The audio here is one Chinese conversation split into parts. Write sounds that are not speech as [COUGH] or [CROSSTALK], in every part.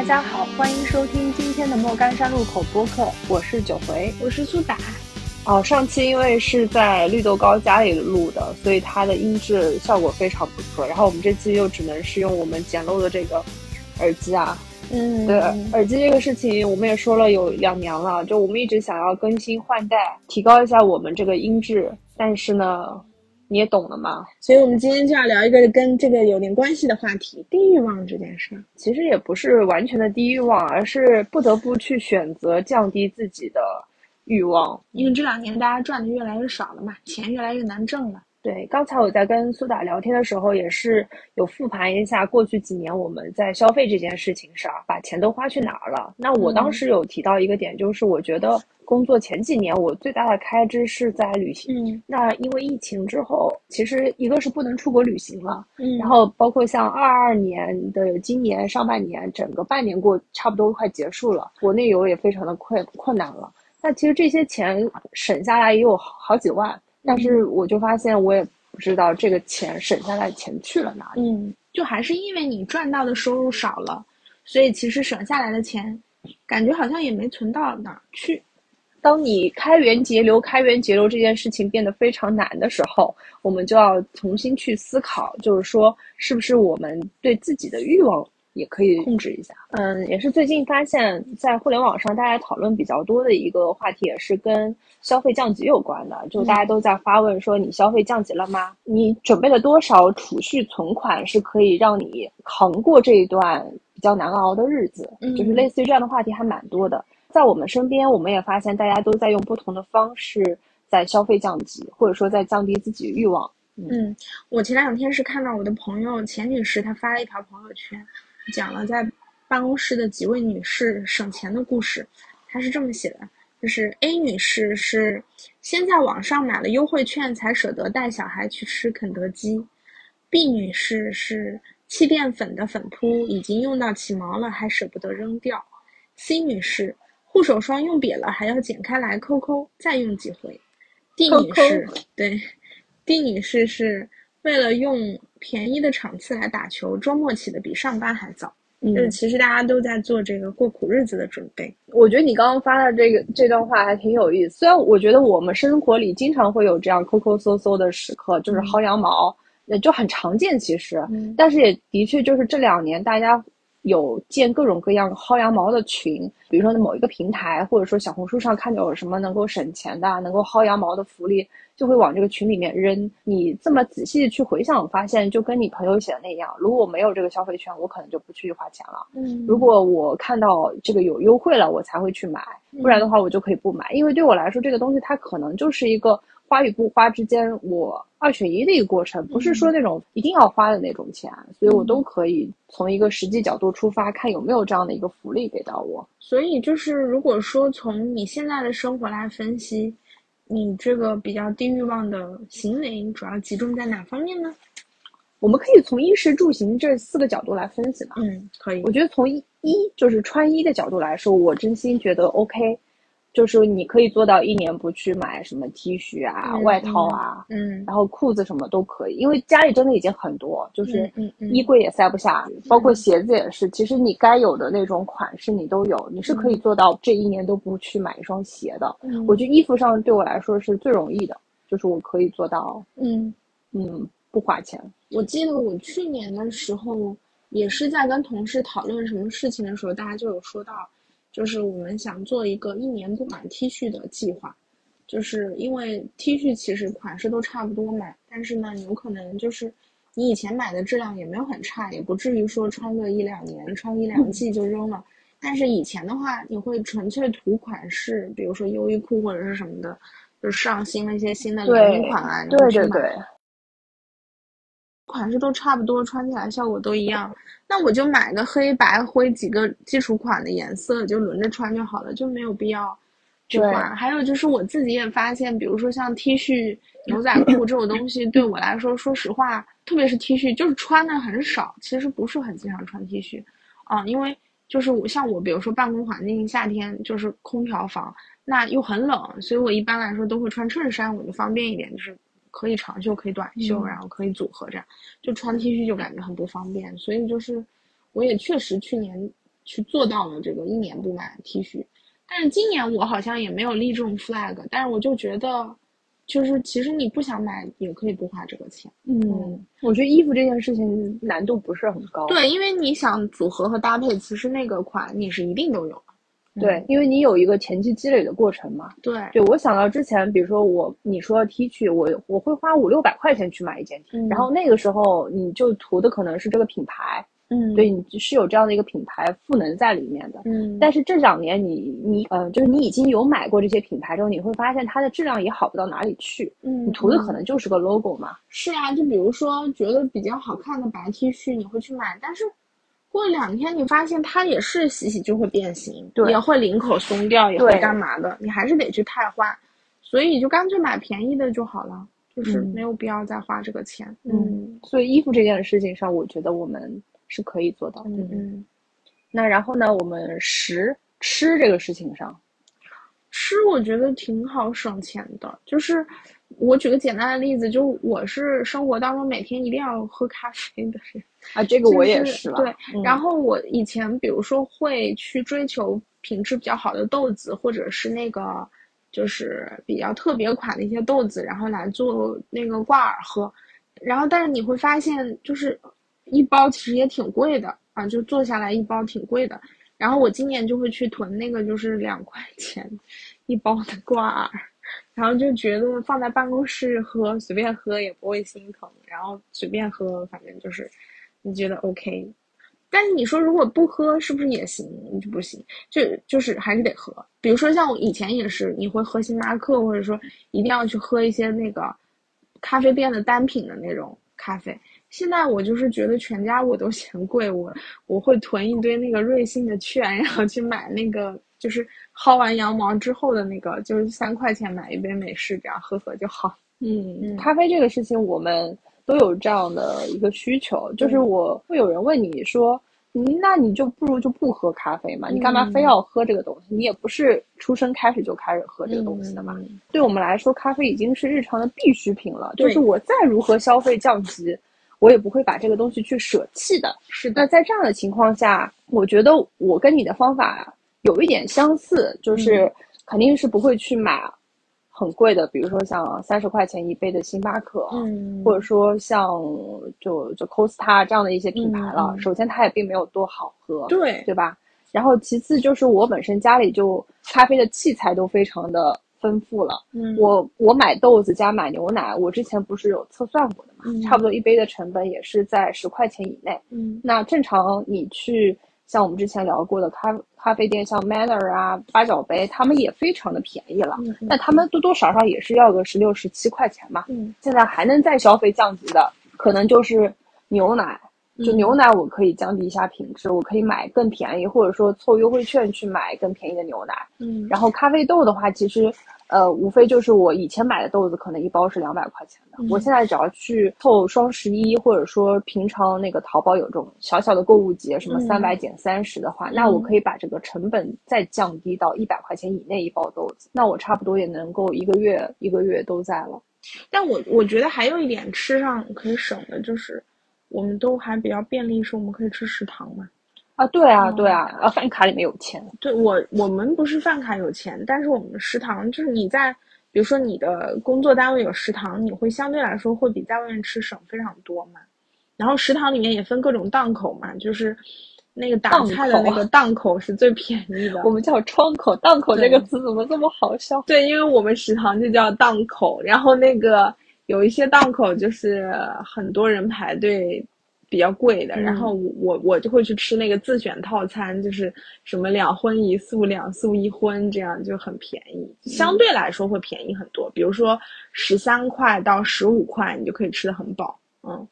大家好，欢迎收听今天的莫干山路口播客，我是九回，我是苏打。哦，上期因为是在绿豆糕家里录的，所以它的音质效果非常不错。然后我们这期又只能是用我们简陋的这个耳机啊，嗯，对，耳机这个事情我们也说了有两年了，就我们一直想要更新换代，提高一下我们这个音质，但是呢。你也懂了嘛？所以我们今天就要聊一个跟这个有点关系的话题——低欲望这件事。其实也不是完全的低欲望，而是不得不去选择降低自己的欲望，因为这两年大家赚的越来越少了嘛，钱越来越难挣了。对，刚才我在跟苏打聊天的时候，也是有复盘一下过去几年我们在消费这件事情上，把钱都花去哪儿了。那我当时有提到一个点，就是我觉得工作前几年我最大的开支是在旅行。那因为疫情之后，其实一个是不能出国旅行了，嗯，然后包括像二二年的今年上半年，整个半年过差不多快结束了，国内游也非常的困困难了。那其实这些钱省下来也有好几万。但是我就发现，我也不知道这个钱省下来钱去了哪里。嗯，就还是因为你赚到的收入少了，所以其实省下来的钱，感觉好像也没存到哪儿去。当你开源节流、开源节流这件事情变得非常难的时候，我们就要重新去思考，就是说，是不是我们对自己的欲望。也可以控制一下，嗯，也是最近发现，在互联网上大家讨论比较多的一个话题，也是跟消费降级有关的。就大家都在发问说，你消费降级了吗？你准备了多少储蓄存款，是可以让你扛过这一段比较难熬的日子？就是类似于这样的话题还蛮多的。在我们身边，我们也发现大家都在用不同的方式在消费降级，或者说在降低自己欲望。嗯，我前两天是看到我的朋友钱女士，她发了一条朋友圈。讲了在办公室的几位女士省钱的故事，她是这么写的：就是 A 女士是先在网上买了优惠券才舍得带小孩去吃肯德基；B 女士是气垫粉的粉扑已经用到起毛了还舍不得扔掉；C 女士护手霜用瘪了还要剪开来抠抠再用几回；D 女士对，D 女士是。为了用便宜的场次来打球，周末起的比上班还早。嗯，其实大家都在做这个过苦日子的准备。我觉得你刚刚发的这个这段话还挺有意思。虽然我觉得我们生活里经常会有这样抠抠搜搜的时刻，就是薅羊毛，也就很常见。其实，但是也的确就是这两年大家有建各种各样薅羊毛的群，比如说某一个平台，或者说小红书上看到有什么能够省钱的、能够薅羊毛的福利。就会往这个群里面扔。你这么仔细去回想，发现就跟你朋友写的那样。如果没有这个消费券，我可能就不去花钱了。嗯，如果我看到这个有优惠了，我才会去买。不然的话，我就可以不买。因为对我来说，这个东西它可能就是一个花与不花之间，我二选一的一个过程，不是说那种一定要花的那种钱。所以我都可以从一个实际角度出发，看有没有这样的一个福利给到我。所以就是，如果说从你现在的生活来分析。你这个比较低欲望的行为，主要集中在哪方面呢？我们可以从衣食住行这四个角度来分析吧。嗯，可以。我觉得从衣就是穿衣的角度来说，我真心觉得 OK。就是你可以做到一年不去买什么 T 恤啊、外套啊，嗯，然后裤子什么都可以，因为家里真的已经很多，就是衣柜也塞不下，包括鞋子也是。其实你该有的那种款式你都有，你是可以做到这一年都不去买一双鞋的。我觉得衣服上对我来说是最容易的，就是我可以做到，嗯嗯，不花钱。我记得我去年的时候也是在跟同事讨论什么事情的时候，大家就有说到。就是我们想做一个一年不买 T 恤的计划，就是因为 T 恤其实款式都差不多嘛，但是呢，有可能就是你以前买的质量也没有很差，也不至于说穿个一两年、穿一两季就扔了。但是以前的话，你会纯粹图款式，比如说优衣库或者是什么的，就上新了一些新的联名款啊，对对对。款式都差不多，穿起来效果都一样，那我就买个黑白灰几个基础款的颜色，就轮着穿就好了，就没有必要去换。还有就是我自己也发现，比如说像 T 恤、牛仔裤这种东西，对我来说，说实话，特别是 T 恤，就是穿的很少，其实不是很经常穿 T 恤啊，因为就是我像我，比如说办公环境夏天就是空调房，那又很冷，所以我一般来说都会穿衬衫，我就方便一点，就是。可以长袖，可以短袖，然后可以组合这样，就穿 T 恤就感觉很不方便，所以就是我也确实去年去做到了这个一年不买 T 恤。但是今年我好像也没有立这种 flag，但是我就觉得，就是其实你不想买也可以不花这个钱。嗯，我觉得衣服这件事情难度不是很高。对，因为你想组合和搭配，其实那个款你是一定都有。对，因为你有一个前期积累的过程嘛。对，对我想到之前，比如说我你说 T 恤，我我会花五六百块钱去买一件 T，然后那个时候你就图的可能是这个品牌，嗯，对你是有这样的一个品牌赋能在里面的，嗯。但是这两年你你呃，就是你已经有买过这些品牌之后，你会发现它的质量也好不到哪里去，嗯，你图的可能就是个 logo 嘛。是啊，就比如说觉得比较好看的白 T 恤，你会去买，但是。过两天你发现它也是洗洗就会变形，对，也会领口松掉，也会干嘛的，你还是得去汰换，所以就干脆买便宜的就好了，就是没有必要再花这个钱。嗯，所以衣服这件事情上，我觉得我们是可以做到。的嗯。那然后呢，我们食吃这个事情上，吃我觉得挺好省钱的，就是我举个简单的例子，就我是生活当中每天一定要喝咖啡的人。啊，这个我也是了。对，然后我以前比如说会去追求品质比较好的豆子，或者是那个就是比较特别款的一些豆子，然后来做那个挂耳喝。然后，但是你会发现，就是一包其实也挺贵的啊，就做下来一包挺贵的。然后我今年就会去囤那个，就是两块钱一包的挂耳，然后就觉得放在办公室喝随便喝也不会心疼，然后随便喝，反正就是。你觉得 OK，但是你说如果不喝是不是也行？就不行，就就是还是得喝。比如说像我以前也是，你会喝星巴克，或者说一定要去喝一些那个咖啡店的单品的那种咖啡。现在我就是觉得全家我都嫌贵，我我会囤一堆那个瑞幸的券，然后去买那个就是薅完羊毛之后的那个，就是三块钱买一杯美式，这样喝喝就好。嗯，咖啡这个事情我们。都有这样的一个需求，就是我会有人问你说，那你就不如就不喝咖啡嘛？你干嘛非要喝这个东西？你也不是出生开始就开始喝这个东西的嘛。对我们来说，咖啡已经是日常的必需品了。就是我再如何消费降级，我也不会把这个东西去舍弃的。是的，在这样的情况下，我觉得我跟你的方法有一点相似，就是肯定是不会去买。很贵的，比如说像三十块钱一杯的星巴克，嗯，或者说像就就 Costa 这样的一些品牌了。首先，它也并没有多好喝，对对吧？然后，其次就是我本身家里就咖啡的器材都非常的丰富了。嗯，我我买豆子加买牛奶，我之前不是有测算过的嘛？差不多一杯的成本也是在十块钱以内。嗯，那正常你去。像我们之前聊过的咖咖啡店，像 Manner 啊、八角杯，他们也非常的便宜了。那他们多多少少也是要个十六、十七块钱嘛。嗯，现在还能再消费降级的，可能就是牛奶。就牛奶，我可以降低一下品质，我可以买更便宜，或者说凑优惠券去买更便宜的牛奶。嗯，然后咖啡豆的话，其实。呃，无非就是我以前买的豆子，可能一包是两百块钱的。我现在只要去凑双十一，或者说平常那个淘宝有这种小小的购物节，什么三百减三十的话，那我可以把这个成本再降低到一百块钱以内一包豆子，那我差不多也能够一个月一个月都在了。但我我觉得还有一点吃上可以省的就是，我们都还比较便利，是我们可以吃食堂嘛。啊，对啊，对啊，啊，饭卡里面有钱。对我，我们不是饭卡有钱，但是我们的食堂就是你在，比如说你的工作单位有食堂，你会相对来说会比在外面吃省非常多嘛。然后食堂里面也分各种档口嘛，就是那个打菜的那个档口是最便宜的。[LAUGHS] 我们叫窗口，档口这个词怎么这么好笑？对，因为我们食堂就叫档口，然后那个有一些档口就是很多人排队。比较贵的，然后我我就会去吃那个自选套餐，就是什么两荤一素、两素一荤，这样就很便宜，相对来说会便宜很多。比如说十三块到十五块，你就可以吃的很饱。嗯，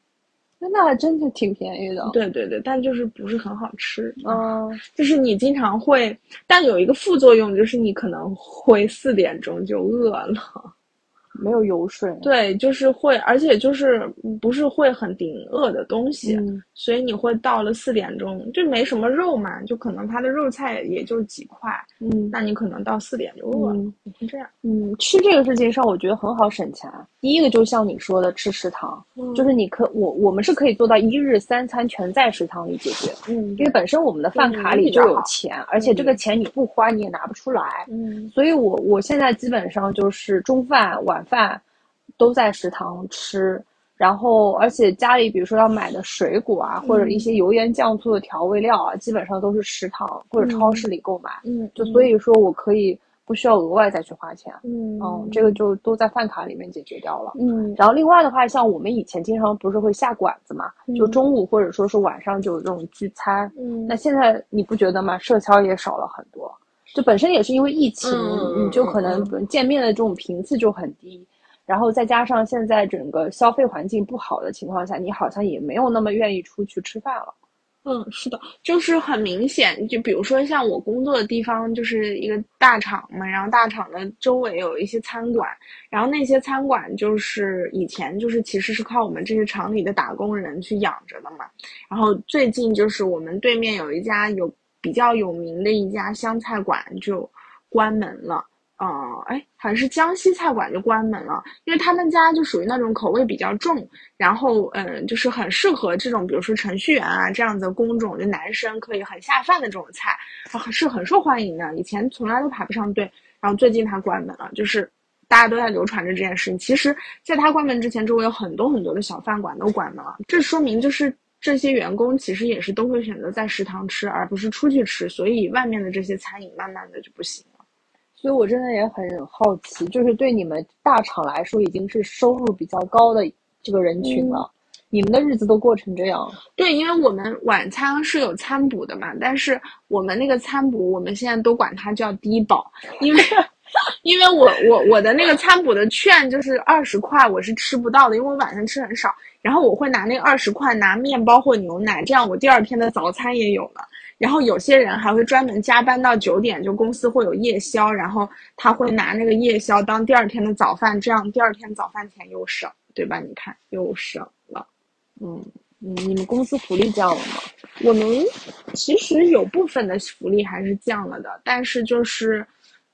那那还真的挺便宜的。对对对，但就是不是很好吃。嗯，就是你经常会，但有一个副作用就是你可能会四点钟就饿了。没有油水。对，就是会，而且就是不是会很顶饿的东西，所以你会到了四点钟就没什么肉嘛，就可能它的肉菜也就几块，嗯，那你可能到四点就饿了，是这样。嗯，吃这个事情上我觉得很好省钱。第一个就像你说的，吃食堂，就是你可我我们是可以做到一日三餐全在食堂里解决，嗯，因为本身我们的饭卡里就有钱，而且这个钱你不花你也拿不出来，嗯，所以我我现在基本上就是中饭晚饭都在食堂吃，然后而且家里比如说要买的水果啊，或者一些油盐酱醋的调味料啊，基本上都是食堂或者超市里购买，嗯，就所以说我可以。不需要额外再去花钱，嗯，嗯，这个就都在饭卡里面解决掉了，嗯。然后另外的话，像我们以前经常不是会下馆子嘛，就中午或者说是晚上就有这种聚餐，嗯。那现在你不觉得吗？社交也少了很多，就本身也是因为疫情，你就可能见面的这种频次就很低，然后再加上现在整个消费环境不好的情况下，你好像也没有那么愿意出去吃饭了。嗯，是的，就是很明显，就比如说像我工作的地方就是一个大厂嘛，然后大厂的周围有一些餐馆，然后那些餐馆就是以前就是其实是靠我们这些厂里的打工人去养着的嘛，然后最近就是我们对面有一家有比较有名的一家湘菜馆就关门了。哦，哎，好像是江西菜馆就关门了，因为他们家就属于那种口味比较重，然后嗯，就是很适合这种，比如说程序员啊这样的工种，就男生可以很下饭的这种菜，是很受欢迎的。以前从来都排不上队，然后最近他关门了，就是大家都在流传着这件事情。其实，在他关门之前，周围有很多很多的小饭馆都关门了，这说明就是这些员工其实也是都会选择在食堂吃，而不是出去吃，所以外面的这些餐饮慢慢的就不行了。所以，我真的也很好奇，就是对你们大厂来说，已经是收入比较高的这个人群了，你们的日子都过成这样？对，因为我们晚餐是有餐补的嘛，但是我们那个餐补，我们现在都管它叫低保，因为，[LAUGHS] 因为我我我的那个餐补的券就是二十块，我是吃不到的，因为我晚上吃很少，然后我会拿那二十块拿面包或牛奶，这样我第二天的早餐也有了。然后有些人还会专门加班到九点，就公司会有夜宵，然后他会拿那个夜宵当第二天的早饭，这样第二天早饭钱又省，对吧？你看又省了。嗯嗯，你们公司福利降了吗？我们其实有部分的福利还是降了的，但是就是，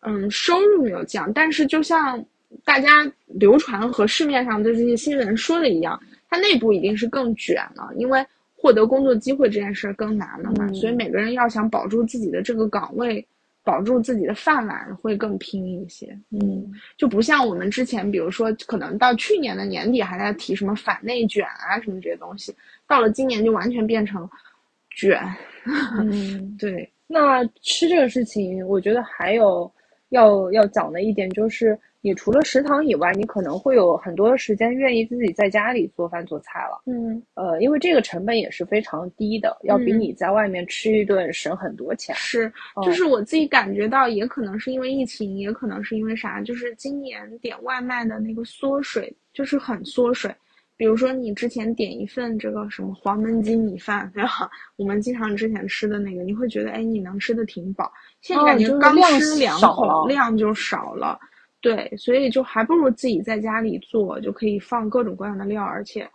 嗯，收入没有降。但是就像大家流传和市面上的这些新闻说的一样，它内部一定是更卷了，因为。获得工作机会这件事更难了嘛，所以每个人要想保住自己的这个岗位，保住自己的饭碗，会更拼一些。嗯，就不像我们之前，比如说可能到去年的年底还在提什么反内卷啊什么这些东西，到了今年就完全变成卷。嗯，[LAUGHS] 对。那吃这个事情，我觉得还有要要讲的一点就是。你除了食堂以外，你可能会有很多时间愿意自己在家里做饭做菜了。嗯，呃，因为这个成本也是非常低的，要比你在外面吃一顿省很多钱。是，就是我自己感觉到，也可能是因为疫情，也可能是因为啥，就是今年点外卖的那个缩水，就是很缩水。比如说你之前点一份这个什么黄焖鸡米饭，对吧？我们经常之前吃的那个，你会觉得哎，你能吃的挺饱。现在感觉刚吃两口量就少了。对，所以就还不如自己在家里做，就可以放各种各样的料，而且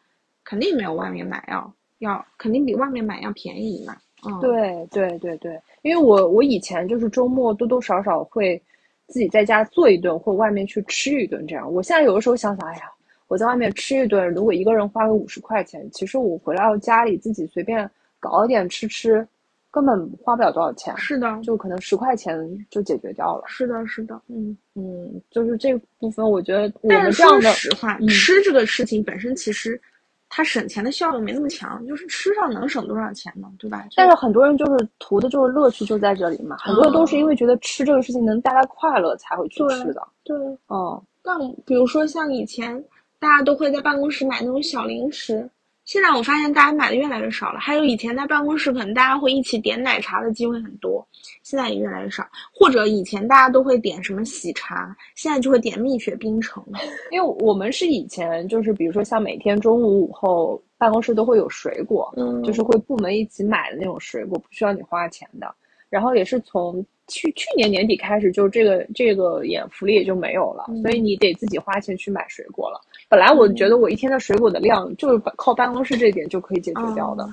肯定没有外面买要要，肯定比外面买要便宜嘛。嗯，对对对对，因为我我以前就是周末多多少少会自己在家做一顿，或外面去吃一顿这样。我现在有的时候想想，哎呀，我在外面吃一顿，如果一个人花个五十块钱，其实我回到家里自己随便搞一点吃吃。根本花不了多少钱，是的，就可能十块钱就解决掉了。是的，是的，嗯嗯，就是这部分，我觉得我们这样的。说实话，吃这个事情本身其实它省钱的效用没那么强，就是吃上能省多少钱呢？对吧？但是很多人就是图的就是乐趣就在这里嘛，很多人都是因为觉得吃这个事情能带来快乐才会去吃的。对，哦，那比如说像以前大家都会在办公室买那种小零食。现在我发现大家买的越来越少了，还有以前在办公室可能大家会一起点奶茶的机会很多，现在也越来越少。或者以前大家都会点什么喜茶，现在就会点蜜雪冰城。因为我们是以前就是比如说像每天中午午后办公室都会有水果，嗯，就是会部门一起买的那种水果，不需要你花钱的。然后也是从去去年年底开始，就这个这个也福利也就没有了，所以你得自己花钱去买水果了。本来我觉得我一天的水果的量就是靠办公室这点就可以解决掉的。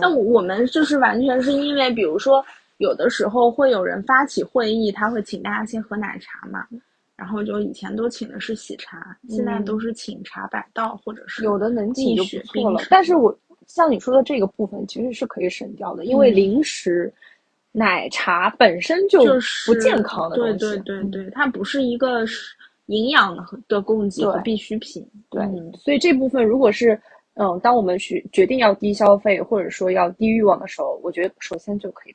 那我们就是完全是因为，比如说有的时候会有人发起会议，他会请大家先喝奶茶嘛，然后就以前都请的是喜茶，现在都是请茶百道或者是有的能请就不错了。但是我像你说的这个部分其实是可以省掉的，因为零食。奶茶本身就不健康的东西，对对对对，它不是一个营养的供给和必需品。对，所以这部分如果是嗯，当我们去决定要低消费或者说要低欲望的时候，我觉得首先就可以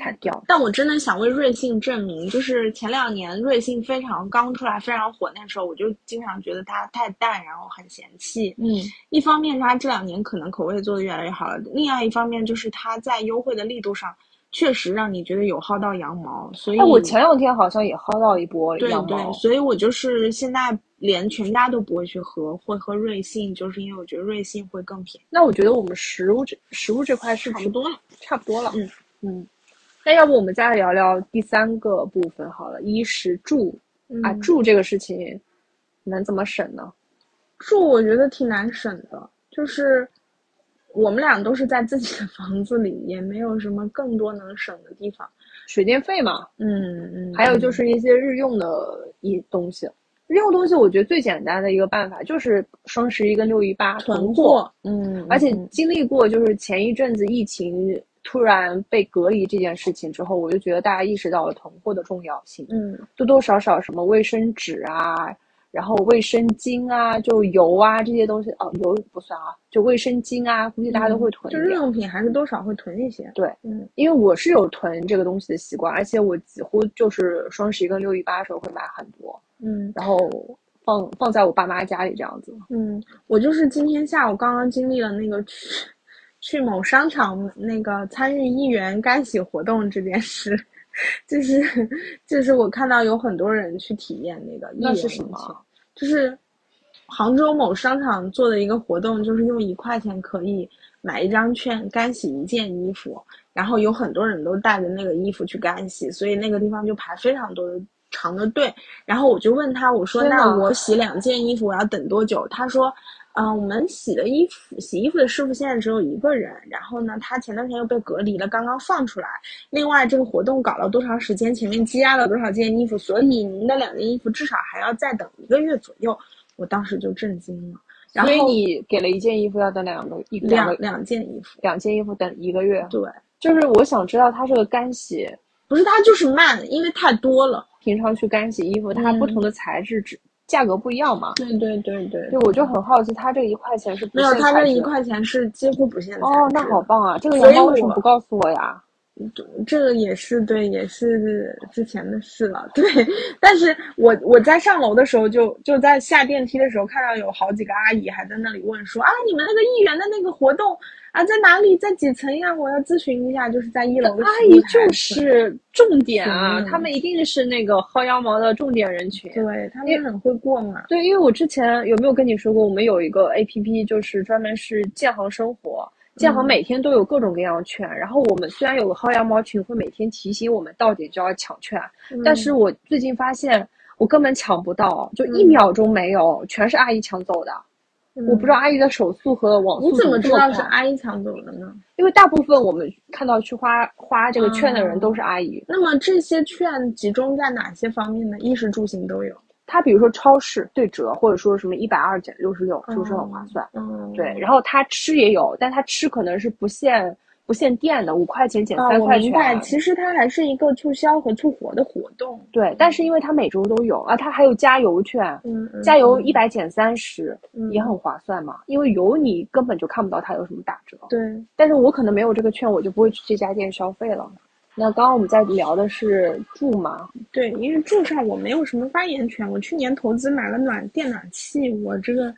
砍掉。但我真的想为瑞幸证明，就是前两年瑞幸非常刚出来非常火那时候，我就经常觉得它太淡，然后很嫌弃。嗯，一方面它这两年可能口味做的越来越好了，另外一方面就是它在优惠的力度上。确实让你觉得有薅到羊毛，所以我前两天好像也薅到一波羊毛。对对，所以我就是现在连全家都不会去喝，会喝瑞幸，就是因为我觉得瑞幸会更便宜。那我觉得我们食物这食物这块是差不多了，差不多了。嗯嗯，那要不我们再聊聊第三个部分好了，衣食住啊，住这个事情能怎么省呢？住我觉得挺难省的，就是。我们俩都是在自己的房子里，也没有什么更多能省的地方。水电费嘛，嗯嗯，还有就是一些日用的一东西。日用东西，我觉得最简单的一个办法就是双十一跟六一八囤货。嗯，而且经历过就是前一阵子疫情突然被隔离这件事情之后，我就觉得大家意识到了囤货的重要性。嗯，多多少少什么卫生纸啊。然后卫生巾啊，就油啊这些东西哦，油不算啊，就卫生巾啊，估计大家都会囤。就日用品还是多少会囤一些。对，嗯，因为我是有囤这个东西的习惯，而且我几乎就是双十一跟六一八的时候会买很多，嗯，然后放放在我爸妈家里这样子。嗯，我就是今天下午刚刚经历了那个去去某商场那个参与一元干洗活动这件事。就是就是我看到有很多人去体验那个，那是什么？就是杭州某商场做的一个活动，就是用一块钱可以买一张券干洗一件衣服，然后有很多人都带着那个衣服去干洗，所以那个地方就排非常多的长的队。然后我就问他，我说那我洗两件衣服我要等多久？他说。嗯，我们洗的衣服，洗衣服的师傅现在只有一个人。然后呢，他前段时间又被隔离了，刚刚放出来。另外，这个活动搞了多长时间？前面积压了多少件衣服？所以您的两件衣服至少还要再等一个月左右。我当时就震惊了。所以你给了一件衣服要等两个一两两件衣服，两件衣服等一个月。对，就是我想知道它这个干洗，不是它就是慢，因为太多了。平常去干洗衣服，它不同的材质只。价格不一样嘛？对对对对，对我就很好奇，它这一块钱是没有，它这一块钱是几乎不限材哦，那好棒啊！这个羊毛为什么不告诉我呀？这个也是对，也是之前的事了。对，但是我我在上楼的时候，就就在下电梯的时候，看到有好几个阿姨还在那里问说啊，你们那个议员的那个活动。啊，在哪里？在几层呀？我要咨询一下，就是在一楼的。阿姨就是重点啊，他们一定是那个薅羊毛的重点人群。对他们很会过嘛。对，因为我之前有没有跟你说过，我们有一个 A P P，就是专门是建行生活，建行每天都有各种各样的券。然后我们虽然有个薅羊毛群，会每天提醒我们到点就要抢券，但是我最近发现我根本抢不到，就一秒钟没有，全是阿姨抢走的。我不知道阿姨的手速和网速你怎么知道是阿姨抢走的呢？因为大部分我们看到去花花这个券的人都是阿姨。那么这些券集中在哪些方面呢？衣食住行都有。它比如说超市对折，或者说什么一百二减六十六，是不是很划算？嗯，对。然后它吃也有，但它吃可能是不限。不限店的五块钱减三块钱，我明白。其实它还是一个促销和促活的活动。对，但是因为它每周都有啊，它还有加油券，嗯加油一百减三十，也很划算嘛。因为油你根本就看不到它有什么打折。对，但是我可能没有这个券，我就不会去这家店消费了。那刚刚我们在聊的是住嘛？对，因为住上我没有什么发言权。我去年投资买了暖电暖气，我这个。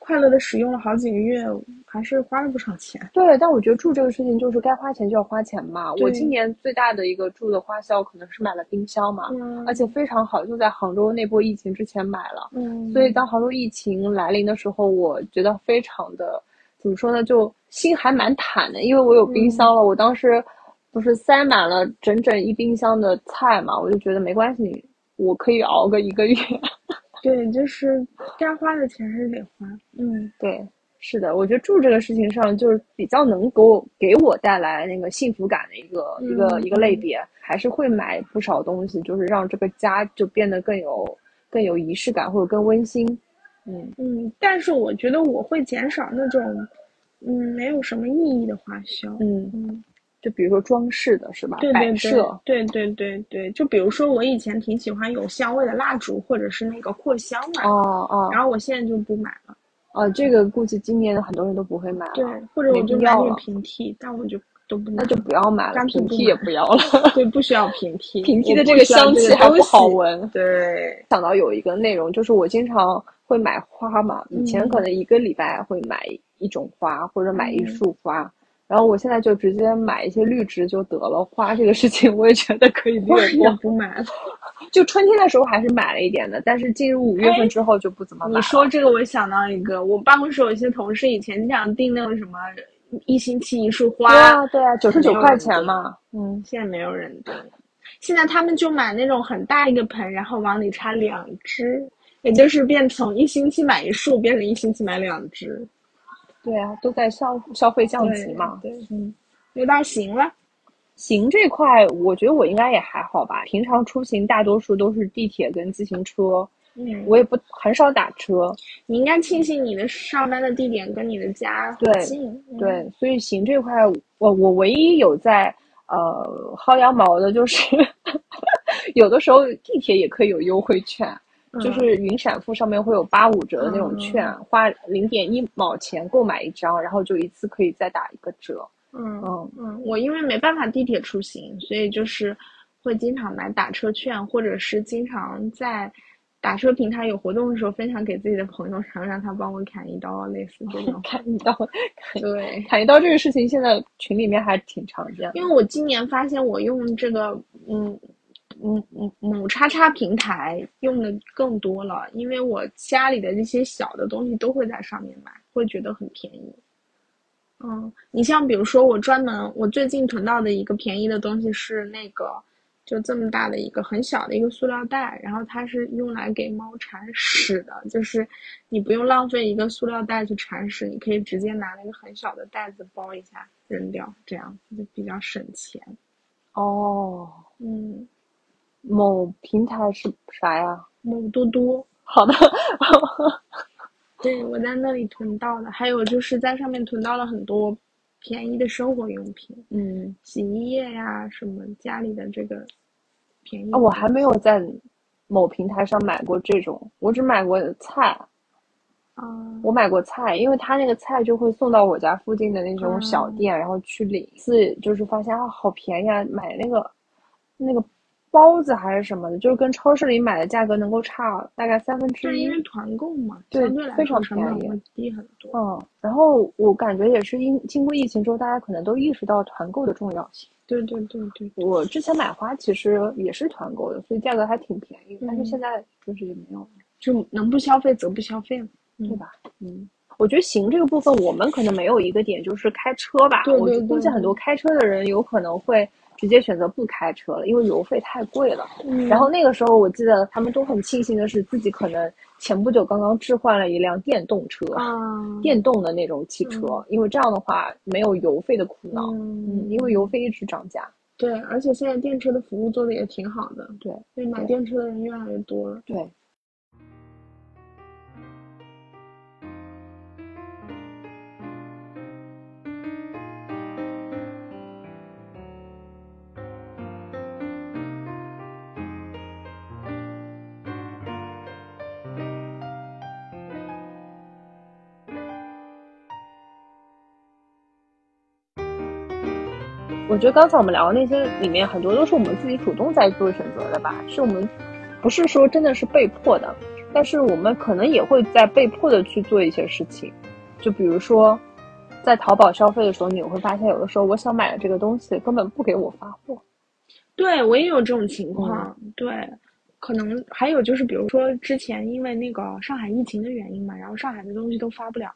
快乐的使用了好几个月，还是花了不少钱。对，但我觉得住这个事情就是该花钱就要花钱嘛。我今年最大的一个住的花销可能是买了冰箱嘛，而且非常好，就在杭州那波疫情之前买了。嗯，所以当杭州疫情来临的时候，我觉得非常的怎么说呢，就心还蛮坦的，因为我有冰箱了。我当时不是塞满了整整一冰箱的菜嘛，我就觉得没关系，我可以熬个一个月。[LAUGHS] 对，就是该花的钱还是得花。嗯，对，是的，我觉得住这个事情上就是比较能给我给我带来那个幸福感的一个一个一个类别，还是会买不少东西，就是让这个家就变得更有更有仪式感或者更温馨。嗯嗯，但是我觉得我会减少那种嗯没有什么意义的花销。嗯嗯。就比如说装饰的是吧？对对对，对对对对。就比如说我以前挺喜欢有香味的蜡烛，或者是那个扩香嘛。哦哦。然后我现在就不买了。哦，这个估计今年很多人都不会买了。对，或者我就买点平替，但我就都不买。那就不要买了，平替也不要了。对，不需要平替。[LAUGHS] 平替的这个香气还不好闻。对。想到有一个内容，就是我经常会买花嘛，以前可能一个礼拜会买一种花，或者买一束花。然后我现在就直接买一些绿植就得了，花这个事情我也觉得可以略过，不买了。就春天的时候还是买了一点的，但是进入五月份之后就不怎么买。你说这个，我想到一个，我办公室有一些同事以前经常订那个什么一星期一束花，对啊，对啊，九十九块钱嘛。嗯，现在没有人订，现在他们就买那种很大一个盆，然后往里插两支，也就是变从一星期买一束变成一星期买两支。对啊，都在消消费降级嘛。对，嗯，有到行了。行这块，我觉得我应该也还好吧。平常出行大多数都是地铁跟自行车，嗯，我也不很少打车。你应该庆幸你的上班的地点跟你的家很近。对，所以行这块，我我唯一有在呃薅羊毛的就是，[LAUGHS] 有的时候地铁也可以有优惠券。就是云闪付上面会有八五折的那种券，花零点一毛钱购买一张，然后就一次可以再打一个折。嗯嗯嗯，我因为没办法地铁出行，所以就是会经常买打车券，或者是经常在打车平台有活动的时候分享给自己的朋友，然后让他帮我砍一刀，类似这种 [LAUGHS] 砍一刀。[LAUGHS] 对，砍一刀这个事情现在群里面还挺常见的。因为我今年发现我用这个，嗯。嗯嗯，某叉叉平台用的更多了，因为我家里的这些小的东西都会在上面买，会觉得很便宜。嗯，你像比如说我专门我最近囤到的一个便宜的东西是那个，就这么大的一个很小的一个塑料袋，然后它是用来给猫铲屎的，就是你不用浪费一个塑料袋去铲屎，你可以直接拿那个很小的袋子包一下扔掉，这样就比较省钱。哦，嗯。某平台是啥呀？某多多。好的。对，我在那里囤到的，还有就是在上面囤到了很多便宜的生活用品，嗯，洗衣液呀，什么家里的这个便宜。啊，我还没有在某平台上买过这种，我只买过菜。啊，我买过菜，因为他那个菜就会送到我家附近的那种小店，然后去领。次就是发现啊，好便宜啊，买那个那个。包子还是什么的，就是跟超市里买的价格能够差大概三分之一。因为团购嘛，对，非常便宜，低很多。嗯，然后我感觉也是因经过疫情之后，大家可能都意识到团购的重要性。对对对对。我之前买花其实也是团购的，所以价格还挺便宜。但是现在就是也没有，就能不消费则不消费嘛，对吧？嗯，我觉得行这个部分，我们可能没有一个点就是开车吧。对对对。估计很多开车的人有可能会。直接选择不开车了，因为油费太贵了。然后那个时候，我记得他们都很庆幸的是，自己可能前不久刚刚置换了一辆电动车，电动的那种汽车，因为这样的话没有油费的苦恼。嗯，因为油费一直涨价。对，而且现在电车的服务做的也挺好的。对，所以买电车的人越来越多了。对。我觉得刚才我们聊的那些里面，很多都是我们自己主动在做选择的吧，是我们不是说真的是被迫的，但是我们可能也会在被迫的去做一些事情，就比如说在淘宝消费的时候，你会发现有的时候我想买的这个东西根本不给我发货。对我也有这种情况，对，可能还有就是比如说之前因为那个上海疫情的原因嘛，然后上海的东西都发不了，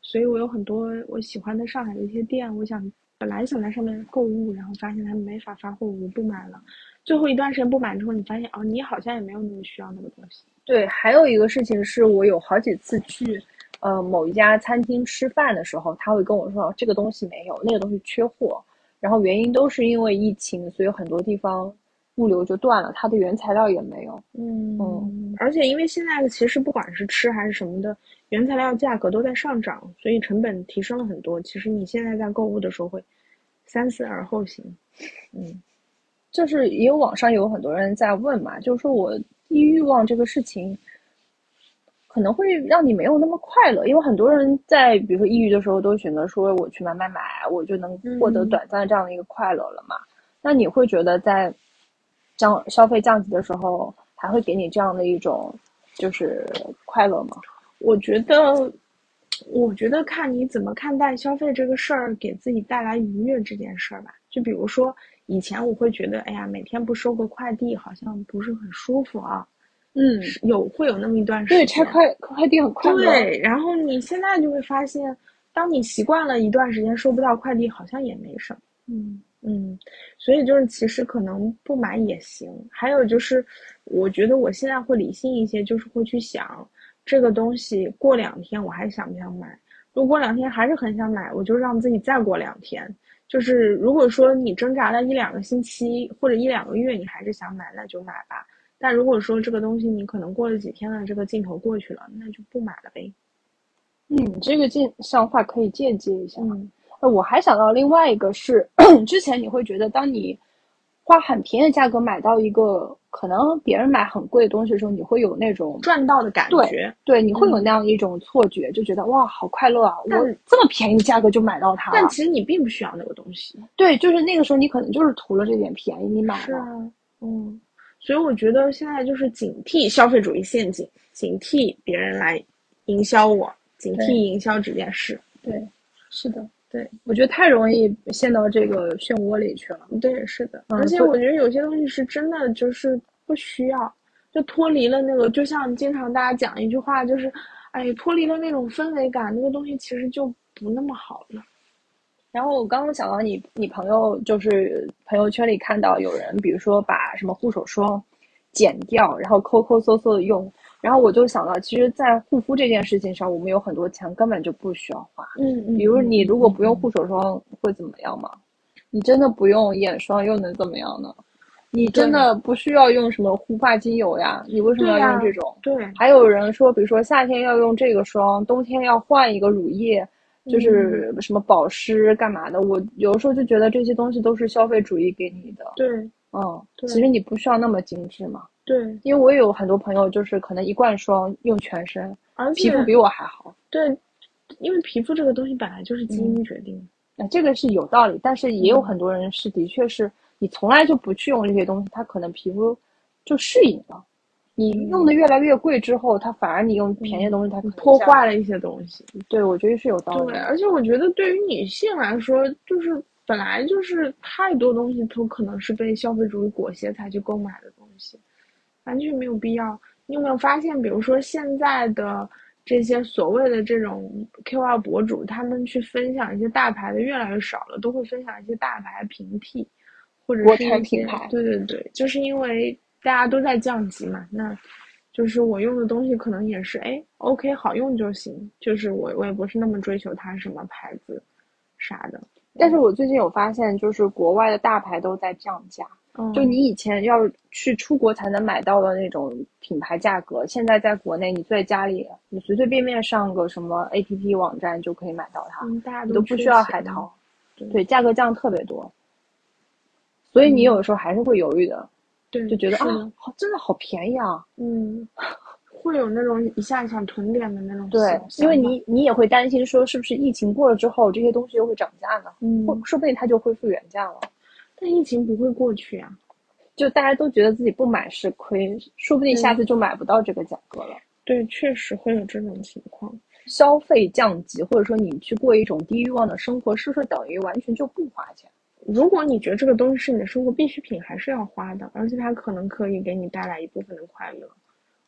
所以我有很多我喜欢的上海的一些店，我想。本来想在上面购物，然后发现它没法发货，我不买了。最后一段时间不买之后，你发现哦，你好像也没有那么需要那个东西。对，还有一个事情是我有好几次去，呃，某一家餐厅吃饭的时候，他会跟我说这个东西没有，那个东西缺货，然后原因都是因为疫情，所以很多地方物流就断了，它的原材料也没有。嗯嗯，而且因为现在其实不管是吃还是什么的，原材料价格都在上涨，所以成本提升了很多。其实你现在在购物的时候会三思而后行。嗯。就是也有网上有很多人在问嘛，就是说我低欲望这个事情，可能会让你没有那么快乐，因为很多人在比如说抑郁的时候都选择说我去买买买，我就能获得短暂这样的一个快乐了嘛。那你会觉得在降消费降级的时候，还会给你这样的一种就是快乐吗？我觉得，我觉得看你怎么看待消费这个事儿给自己带来愉悦这件事儿吧。就比如说。以前我会觉得，哎呀，每天不收个快递好像不是很舒服啊。嗯，有会有那么一段时间。对，拆快快递很快乐。对，然后你现在就会发现，当你习惯了一段时间收不到快递，好像也没什么。嗯嗯，所以就是其实可能不买也行。还有就是，我觉得我现在会理性一些，就是会去想这个东西过两天我还想不想买。如果两天还是很想买，我就让自己再过两天。就是如果说你挣扎了一两个星期或者一两个月，你还是想买，那就买吧。但如果说这个东西你可能过了几天了，这个劲头过去了，那就不买了呗。嗯，这个见想法可以借鉴一下。嗯，我还想到另外一个是，[COUGHS] 之前你会觉得当你。花很便宜的价格买到一个可能别人买很贵的东西的时候，你会有那种赚到的感觉。对，对，你会有那样一种错觉，就觉得哇，好快乐啊！我这么便宜的价格就买到它了。但其实你并不需要那个东西。对，就是那个时候你可能就是图了这点便宜，你买了。是啊，嗯。所以我觉得现在就是警惕消费主义陷阱，警惕别人来营销我，警惕营销这件事。对，是的。对，我觉得太容易陷到这个漩涡里去了。对，是的，而且我觉得有些东西是真的就是不需要，就脱离了那个，就像经常大家讲一句话，就是，哎，脱离了那种氛围感，那个东西其实就不那么好了。然后我刚刚想到你，你朋友就是朋友圈里看到有人，比如说把什么护手霜剪掉，然后抠抠搜搜的用。然后我就想到，其实，在护肤这件事情上，我们有很多钱根本就不需要花。嗯，比如你如果不用护手霜会怎么样吗？你真的不用眼霜又能怎么样呢？你真的不需要用什么护发精油呀？你为什么要用这种？对。还有人说，比如说夏天要用这个霜，冬天要换一个乳液，就是什么保湿干嘛的？我有时候就觉得这些东西都是消费主义给你的。对，嗯，其实你不需要那么精致嘛。对，因为我有很多朋友，就是可能一罐霜用全身，而且皮肤比我还好。对，因为皮肤这个东西本来就是基因决定的，这个是有道理。但是也有很多人是的确是你从来就不去用这些东西，他可能皮肤就适应了。你用的越来越贵之后，它反而你用便宜的东西，它破坏了一些东西。对，我觉得是有道理。对，而且我觉得对于女性来说，就是本来就是太多东西都可能是被消费主义裹挟才去购买的东西。完全没有必要。你有没有发现，比如说现在的这些所谓的这种 KOL 博主，他们去分享一些大牌的越来越少了，都会分享一些大牌平替，或者是一些对对对，就是因为大家都在降级嘛。那就是我用的东西可能也是哎，OK 好用就行。就是我我也不是那么追求它什么牌子啥的。但是我最近有发现，就是国外的大牌都在降价。就你以前要去出国才能买到的那种品牌价格，现在在国内，你坐在家里，你随随便便上个什么 A P P 网站就可以买到它，你都不需要海淘，对，价格降特别多。所以你有的时候还是会犹豫的，对，就觉得啊，好，真的好便宜啊，嗯，会有那种一下想囤点的那种，对，因为你你也会担心说是不是疫情过了之后这些东西又会涨价呢？嗯，或说不定它就恢复原价了。但疫情不会过去啊，就大家都觉得自己不买是亏，说不定下次就买不到这个价格了。对，确实会有这种情况。消费降级，或者说你去过一种低欲望的生活，是不是等于完全就不花钱？如果你觉得这个东西是你的生活必需品，还是要花的，而且它可能可以给你带来一部分的快乐，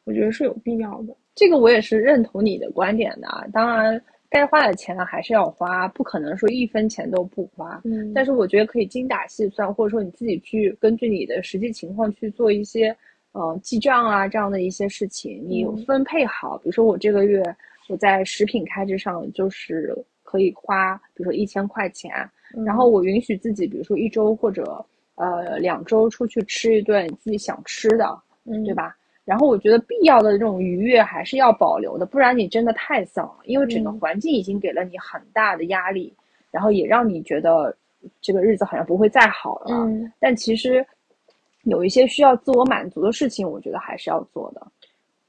我觉得是有必要的。这个我也是认同你的观点的啊。当然。该花的钱呢还是要花，不可能说一分钱都不花。嗯，但是我觉得可以精打细算，或者说你自己去根据你的实际情况去做一些呃记账啊这样的一些事情，你分配好。比如说我这个月我在食品开支上就是可以花，比如说一千块钱，然后我允许自己，比如说一周或者呃两周出去吃一顿自己想吃的，对吧？然后我觉得必要的这种愉悦还是要保留的，不然你真的太丧了。因为整个环境已经给了你很大的压力，然后也让你觉得这个日子好像不会再好了。嗯，但其实有一些需要自我满足的事情，我觉得还是要做的。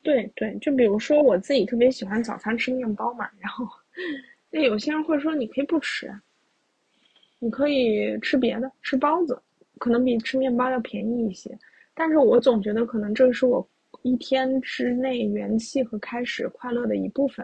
对对，就比如说我自己特别喜欢早餐吃面包嘛，然后那有些人会说你可以不吃，你可以吃别的，吃包子，可能比吃面包要便宜一些。但是我总觉得可能这是我。一天之内元气和开始快乐的一部分，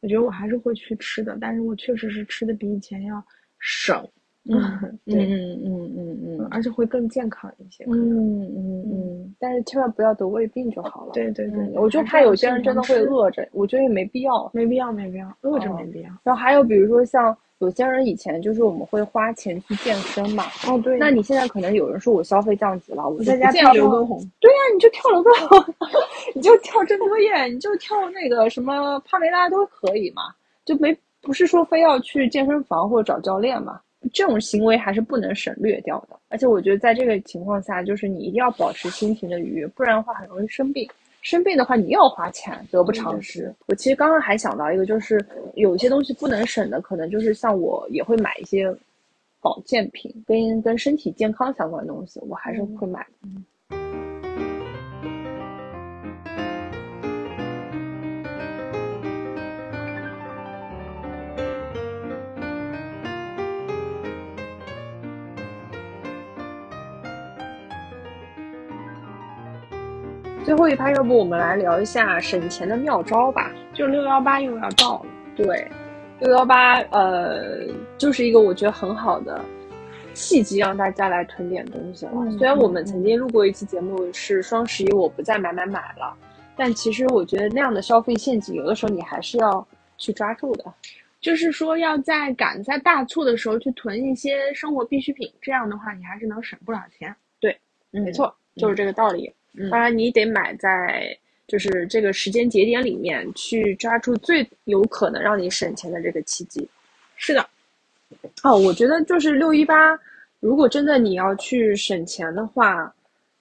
我觉得我还是会去吃的，但是我确实是吃的比以前要省，[LAUGHS] 嗯，对，嗯嗯嗯嗯，而且会更健康一些，嗯嗯嗯，但是千万不要得胃病就好了。对对对，我就怕有些人真的会饿着，我觉得也没必要，没必要，没必要，饿着没必要。然后还有比如说像。有些人以前就是我们会花钱去健身嘛，哦对，那你现在可能有人说我消费降级了，我在家跳刘畊宏，对呀，你就跳刘畊宏，[LAUGHS] 你就跳郑多燕，你就跳那个什么帕梅拉都可以嘛，就没不是说非要去健身房或者找教练嘛，这种行为还是不能省略掉的。而且我觉得在这个情况下，就是你一定要保持心情的愉悦，不然的话很容易生病。生病的话，你又要花钱，得不偿失。我其实刚刚还想到一个，就是有些东西不能省的，可能就是像我也会买一些保健品，跟跟身体健康相关的东西，我还是会买的。最后一趴，要不我们来聊一下省钱的妙招吧？就六幺八又要到了，对，六幺八，呃，就是一个我觉得很好的契机，让大家来囤点东西了。虽然我们曾经录过一期节目是双十一我不再买买买了，但其实我觉得那样的消费陷阱，有的时候你还是要去抓住的。就是说，要在赶在大促的时候去囤一些生活必需品，这样的话你还是能省不少钱。对，没错，就是这个道理。当然，你得买在就是这个时间节点里面去抓住最有可能让你省钱的这个契机。是的，哦，我觉得就是六一八，如果真的你要去省钱的话，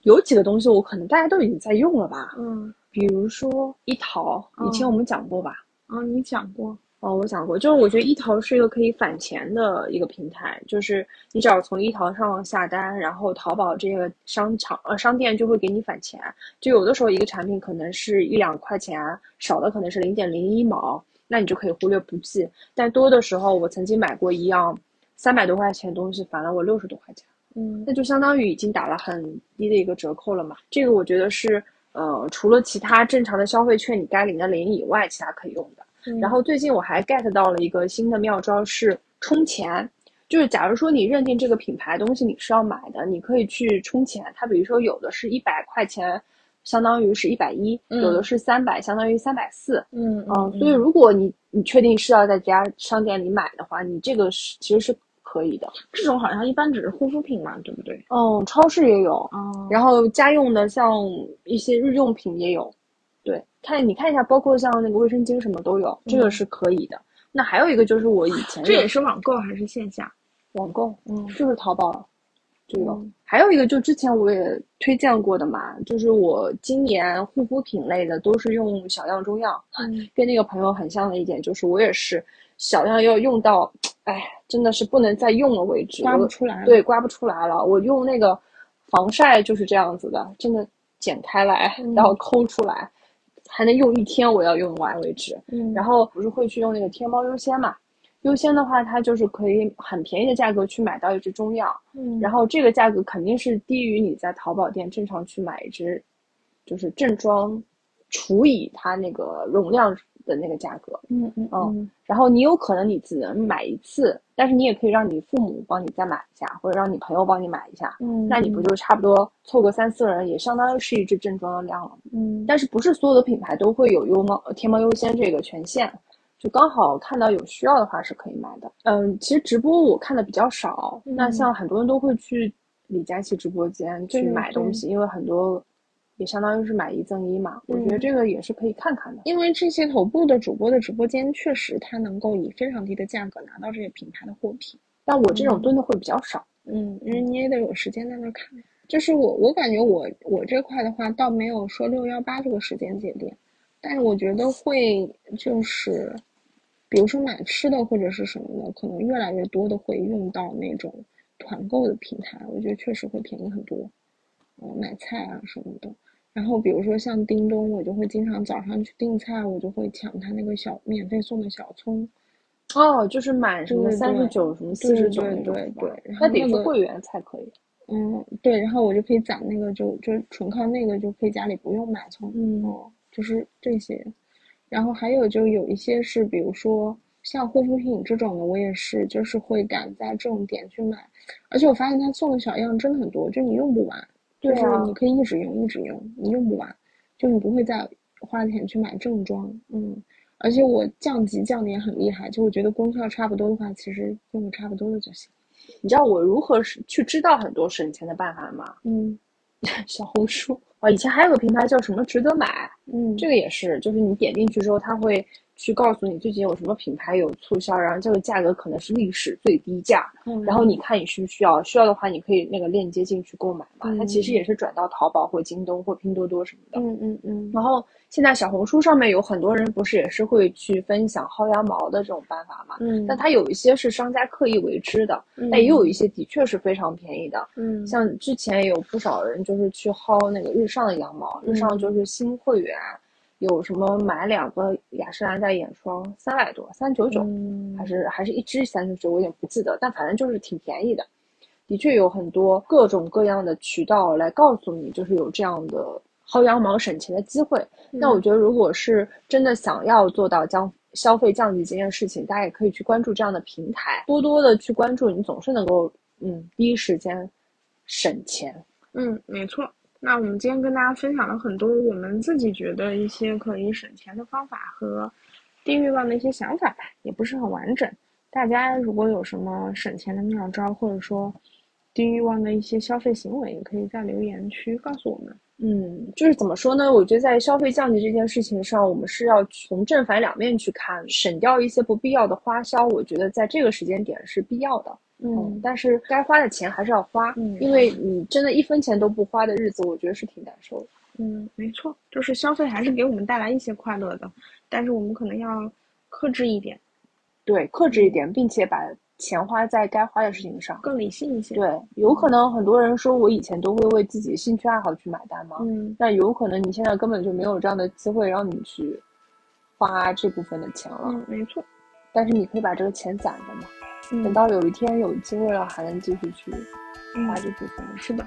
有几个东西我可能大家都已经在用了吧。嗯，比如说一淘，以前我们讲过吧？啊，你讲过。哦，我想过，就是我觉得一淘是一个可以返钱的一个平台，就是你只要从一淘上下单，然后淘宝这个商场呃商店就会给你返钱。就有的时候一个产品可能是一两块钱，少的可能是零点零一毛，那你就可以忽略不计。但多的时候，我曾经买过一样三百多块钱东西，返了我六十多块钱，嗯，那就相当于已经打了很低的一个折扣了嘛。这个我觉得是呃除了其他正常的消费券你该领的领以外，其他可以用的。然后最近我还 get 到了一个新的妙招，是充钱。就是假如说你认定这个品牌东西你是要买的，你可以去充钱。它比如说有的是一百块钱，相当于是一百一；有的是三百，相当于三百四。嗯嗯。所以如果你你确定是要在家商店里买的话，你这个是其实是可以的。这种好像一般只是护肤品嘛，对不对？嗯，超市也有。哦。然后家用的像一些日用品也有。对，看你看一下，包括像那个卫生巾什么都有，这个是可以的。那还有一个就是我以前这也是网购还是线下？网购，嗯，就是淘宝这个。还有一个就之前我也推荐过的嘛，就是我今年护肤品类的都是用小样中药，跟那个朋友很像的一点就是我也是小样要用到，哎，真的是不能再用了为止，刮不出来，对，刮不出来了。我用那个防晒就是这样子的，真的剪开来然后抠出来。还能用一天，我要用完为止。嗯，然后不是会去用那个天猫优先嘛？优先的话，它就是可以很便宜的价格去买到一支中药。嗯，然后这个价格肯定是低于你在淘宝店正常去买一支，就是正装除以它那个容量。的那个价格，嗯嗯嗯，然后你有可能你只能买一次，但是你也可以让你父母帮你再买一下，或者让你朋友帮你买一下，嗯，那你不就差不多凑个三四个人，也相当于是一支正装的量了，嗯，但是不是所有的品牌都会有优猫天猫优先这个权限，就刚好看到有需要的话是可以买的。嗯，其实直播我看的比较少，那像很多人都会去李佳琦直播间去买东西，因为很多也相当于是买一赠一嘛。我觉得这个也是可以看看的，因为这些头部的主播的直播间确实他能够以非常低的价格拿到这些品牌的货品。但我这种蹲的会比较少，嗯，因为你也得有时间在那看。就是我，我感觉我我这块的话，倒没有说六幺八这个时间节点，但是我觉得会就是，比如说买吃的或者是什么的，可能越来越多的会用到那种团购的平台，我觉得确实会便宜很多。嗯，买菜啊什么的，然后比如说像叮咚，我就会经常早上去订菜，我就会抢他那个小免费送的小葱。哦，就是满什么三十九什么四十九对对，那得是会员才可以。嗯，对，然后我就可以攒那个，就就纯靠那个就可以家里不用买葱，嗯，就是这些。然后还有就有一些是，比如说像护肤品这种的，我也是就是会赶在这种点去买。而且我发现他送的小样真的很多，就你用不完，就是你可以一直用一直用，你用不完，就你不会再花钱去买正装，嗯。而且我降级降的也很厉害，就我觉得功效差不多的话，其实用的差不多的就行。你知道我如何是去知道很多省钱的办法吗？[LAUGHS] 嗯，小红书啊，以前还有个平台叫什么值得买，嗯，这个也是，就是你点进去之后，它会去告诉你最近有什么品牌有促销，然后这个价格可能是历史最低价，嗯，然后你看你需不需要，需要的话你可以那个链接进去购买嘛，它其实也是转到淘宝或京东或拼多多什么的，嗯嗯嗯，然后。现在小红书上面有很多人不是也是会去分享薅羊毛的这种办法嘛？嗯，但它有一些是商家刻意为之的，但也有一些的确是非常便宜的。嗯，像之前有不少人就是去薅那个日上的羊毛，日上就是新会员，有什么买两个雅诗兰黛眼霜三百多，三九九，还是还是一支三九九，我有点不记得，但反正就是挺便宜的。的确有很多各种各样的渠道来告诉你，就是有这样的。薅羊毛省钱的机会，那我觉得如果是真的想要做到将消费降级这件事情，大家也可以去关注这样的平台，多多的去关注，你总是能够嗯第一时间省钱。嗯，没错。那我们今天跟大家分享了很多我们自己觉得一些可以省钱的方法和低欲望的一些想法吧，也不是很完整。大家如果有什么省钱的妙招，或者说低欲望的一些消费行为，也可以在留言区告诉我们。嗯，就是怎么说呢？我觉得在消费降级这件事情上，我们是要从正反两面去看，省掉一些不必要的花销。我觉得在这个时间点是必要的。嗯，但是该花的钱还是要花，因为你真的一分钱都不花的日子，我觉得是挺难受的。嗯，没错，就是消费还是给我们带来一些快乐的，但是我们可能要克制一点。对，克制一点，并且把。钱花在该花的事情上，更理性一些。对，有可能很多人说我以前都会为自己兴趣爱好去买单嘛，嗯，但有可能你现在根本就没有这样的机会让你去花这部分的钱了。嗯，没错。但是你可以把这个钱攒着嘛，等到有一天有机会了，还能继续去花这部分。是的。